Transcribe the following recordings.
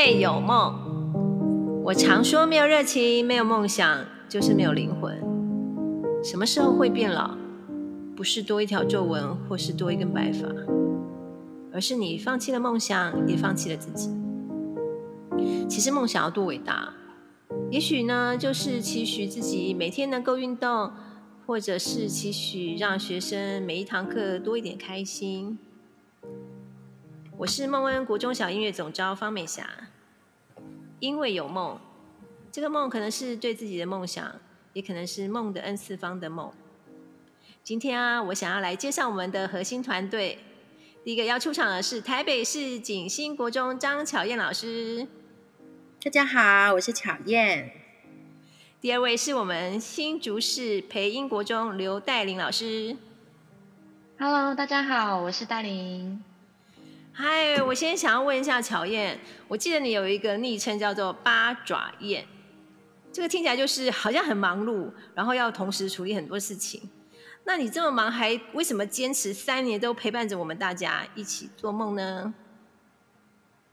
为有梦，我常说没有热情、没有梦想，就是没有灵魂。什么时候会变老？不是多一条皱纹，或是多一根白发，而是你放弃了梦想，也放弃了自己。其实梦想要多伟大？也许呢，就是期许自己每天能够运动，或者是期许让学生每一堂课多一点开心。我是孟恩国中小音乐总招方美霞。因为有梦，这个梦可能是对自己的梦想，也可能是梦的 N 次方的梦。今天啊，我想要来介绍我们的核心团队。第一个要出场的是台北市景兴国中张巧燕老师。大家好，我是巧燕。第二位是我们新竹市培英国中刘黛玲老师。Hello，大家好，我是黛玲。嗨，我先想要问一下乔燕，我记得你有一个昵称叫做八爪燕，这个听起来就是好像很忙碌，然后要同时处理很多事情。那你这么忙，还为什么坚持三年都陪伴着我们大家一起做梦呢？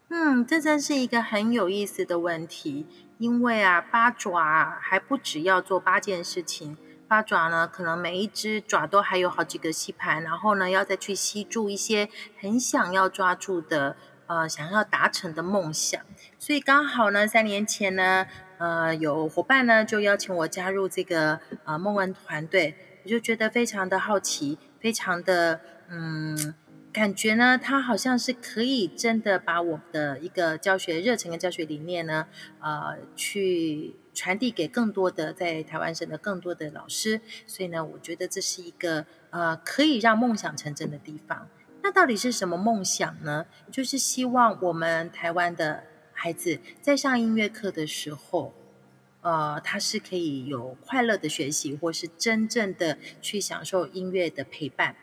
嗯，这真是一个很有意思的问题，因为啊，八爪还不只要做八件事情。八爪呢，可能每一只爪都还有好几个吸盘，然后呢，要再去吸住一些很想要抓住的，呃，想要达成的梦想。所以刚好呢，三年前呢，呃，有伙伴呢就邀请我加入这个呃梦文团队，我就觉得非常的好奇，非常的嗯。感觉呢，他好像是可以真的把我的一个教学热情跟教学理念呢，呃，去传递给更多的在台湾省的更多的老师。所以呢，我觉得这是一个呃可以让梦想成真的地方。那到底是什么梦想呢？就是希望我们台湾的孩子在上音乐课的时候，呃，他是可以有快乐的学习，或是真正的去享受音乐的陪伴。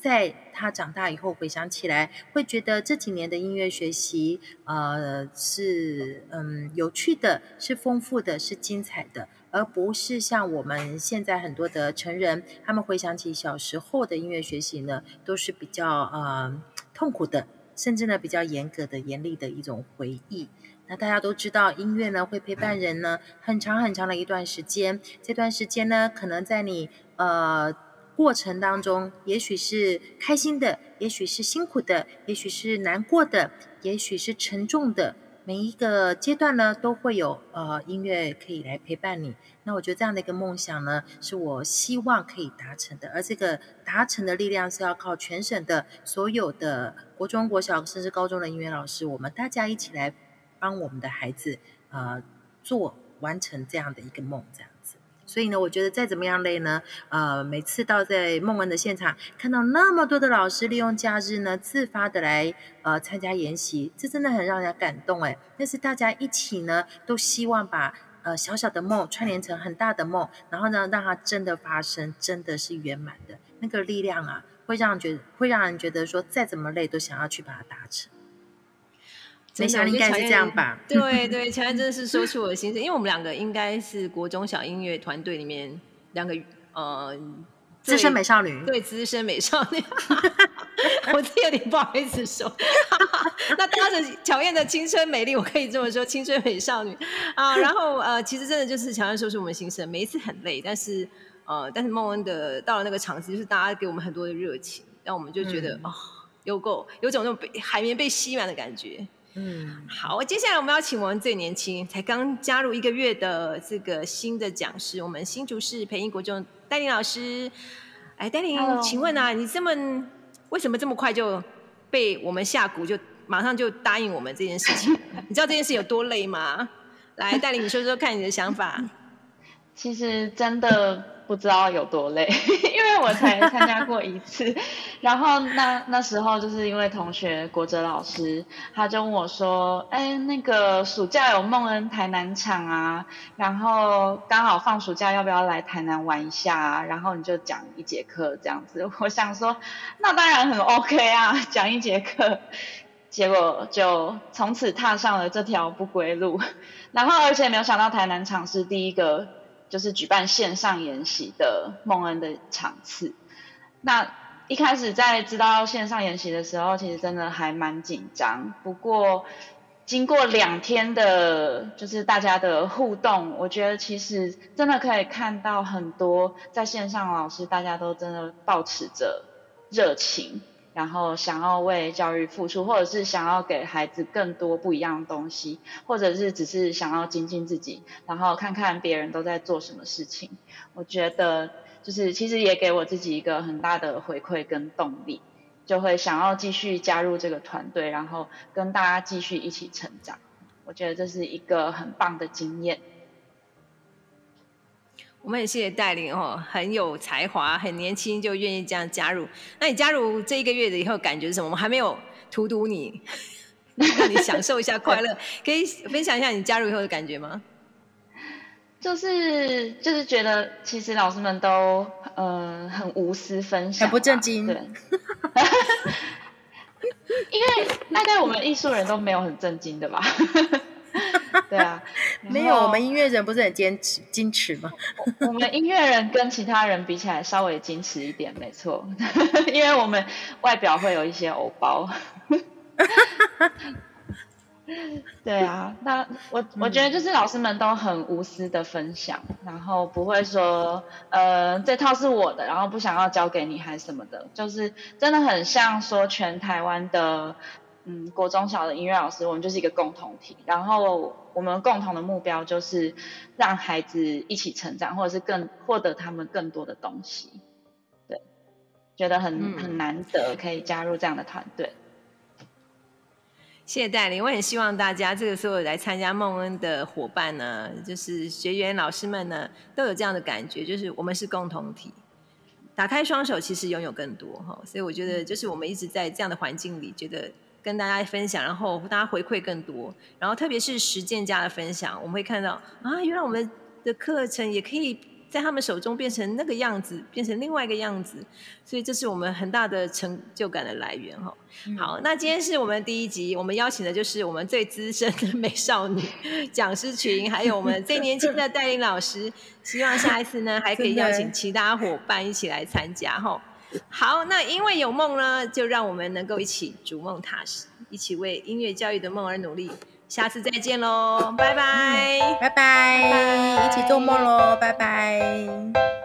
在他长大以后回想起来，会觉得这几年的音乐学习，呃，是嗯有趣的，是丰富的，是精彩的，而不是像我们现在很多的成人，他们回想起小时候的音乐学习呢，都是比较呃痛苦的，甚至呢比较严格的、严厉的一种回忆。那大家都知道，音乐呢会陪伴人呢很长很长的一段时间，这段时间呢，可能在你呃。过程当中，也许是开心的，也许是辛苦的，也许是难过的，也许是沉重的。每一个阶段呢，都会有呃音乐可以来陪伴你。那我觉得这样的一个梦想呢，是我希望可以达成的。而这个达成的力量是要靠全省的所有的国中、国小甚至高中的音乐老师，我们大家一起来帮我们的孩子呃做完成这样的一个梦，这样子。所以呢，我觉得再怎么样累呢，呃，每次到在梦文的现场，看到那么多的老师利用假日呢，自发的来呃参加研习，这真的很让人感动哎。但是大家一起呢，都希望把呃小小的梦串联成很大的梦，然后呢，让它真的发生，真的是圆满的那个力量啊，会让觉会让人觉得说，再怎么累都想要去把它达成。没想到应该是这样吧？对对，乔燕真的是说出我的心声，因为我们两个应该是国中小音乐团队里面两个呃资深美少女，对资深美少女，我自己有点不好意思说。那搭着乔燕的青春美丽，我可以这么说，青春美少女啊。然后呃，其实真的就是乔燕说出我们心声，每一次很累，但是呃，但是梦恩的到了那个场子，就是大家给我们很多的热情，让我们就觉得哦，有够有种那种被海绵被吸满的感觉。嗯，好，接下来我们要请我们最年轻、才刚加入一个月的这个新的讲师，我们新竹市培英国中戴琳老师。哎，戴琳，请问啊，你这么为什么这么快就被我们下蛊，就马上就答应我们这件事情？你知道这件事有多累吗？来，戴琳，你说说看你的想法。其实真的。不知道有多累，因为我才参加过一次，然后那那时候就是因为同学国哲老师，他就问我说，哎，那个暑假有梦恩台南场啊，然后刚好放暑假，要不要来台南玩一下？啊？然后你就讲一节课这样子，我想说，那当然很 OK 啊，讲一节课，结果就从此踏上了这条不归路，然后而且没有想到台南场是第一个。就是举办线上研习的梦恩的场次，那一开始在知道线上研习的时候，其实真的还蛮紧张。不过经过两天的，就是大家的互动，我觉得其实真的可以看到很多在线上老师，大家都真的保持着热情，然后想要为教育付出，或者是想要给孩子更多不一样的东西，或者是只是想要精进自己，然后看看别人都在做什么事情。我觉得就是其实也给我自己一个很大的回馈跟动力。就会想要继续加入这个团队，然后跟大家继续一起成长。我觉得这是一个很棒的经验。我们也谢谢带领哦，很有才华，很年轻就愿意这样加入。那你加入这一个月的以后感觉是什么？我们还没有荼毒你，让你享受一下快乐，可以分享一下你加入以后的感觉吗？就是就是觉得其实老师们都呃很无私分享，很不正经。对，因为大概我们艺术人都没有很正经的吧？对啊，没有，我们音乐人不是很坚持矜持吗？我们音乐人跟其他人比起来稍微矜持一点，没错，因为我们外表会有一些偶包。对啊，那我我觉得就是老师们都很无私的分享，然后不会说呃这套是我的，然后不想要交给你还是什么的，就是真的很像说全台湾的嗯国中小的音乐老师，我们就是一个共同体，然后我们共同的目标就是让孩子一起成长，或者是更获得他们更多的东西。对，觉得很很难得可以加入这样的团队。谢谢带领，我很希望大家这个时候来参加梦恩的伙伴呢，就是学员老师们呢，都有这样的感觉，就是我们是共同体，打开双手，其实拥有更多哈。所以我觉得，就是我们一直在这样的环境里，觉得跟大家分享，然后大家回馈更多，然后特别是实践家的分享，我们会看到啊，原来我们的课程也可以。在他们手中变成那个样子，变成另外一个样子，所以这是我们很大的成就感的来源哈。好，那今天是我们第一集，我们邀请的就是我们最资深的美少女讲师群，还有我们最年轻的带领老师。希望下一次呢，还可以邀请其他伙伴一起来参加哈。好，那因为有梦呢，就让我们能够一起逐梦踏实，一起为音乐教育的梦而努力。下次再见喽，拜拜，拜拜，一起做梦喽，拜拜。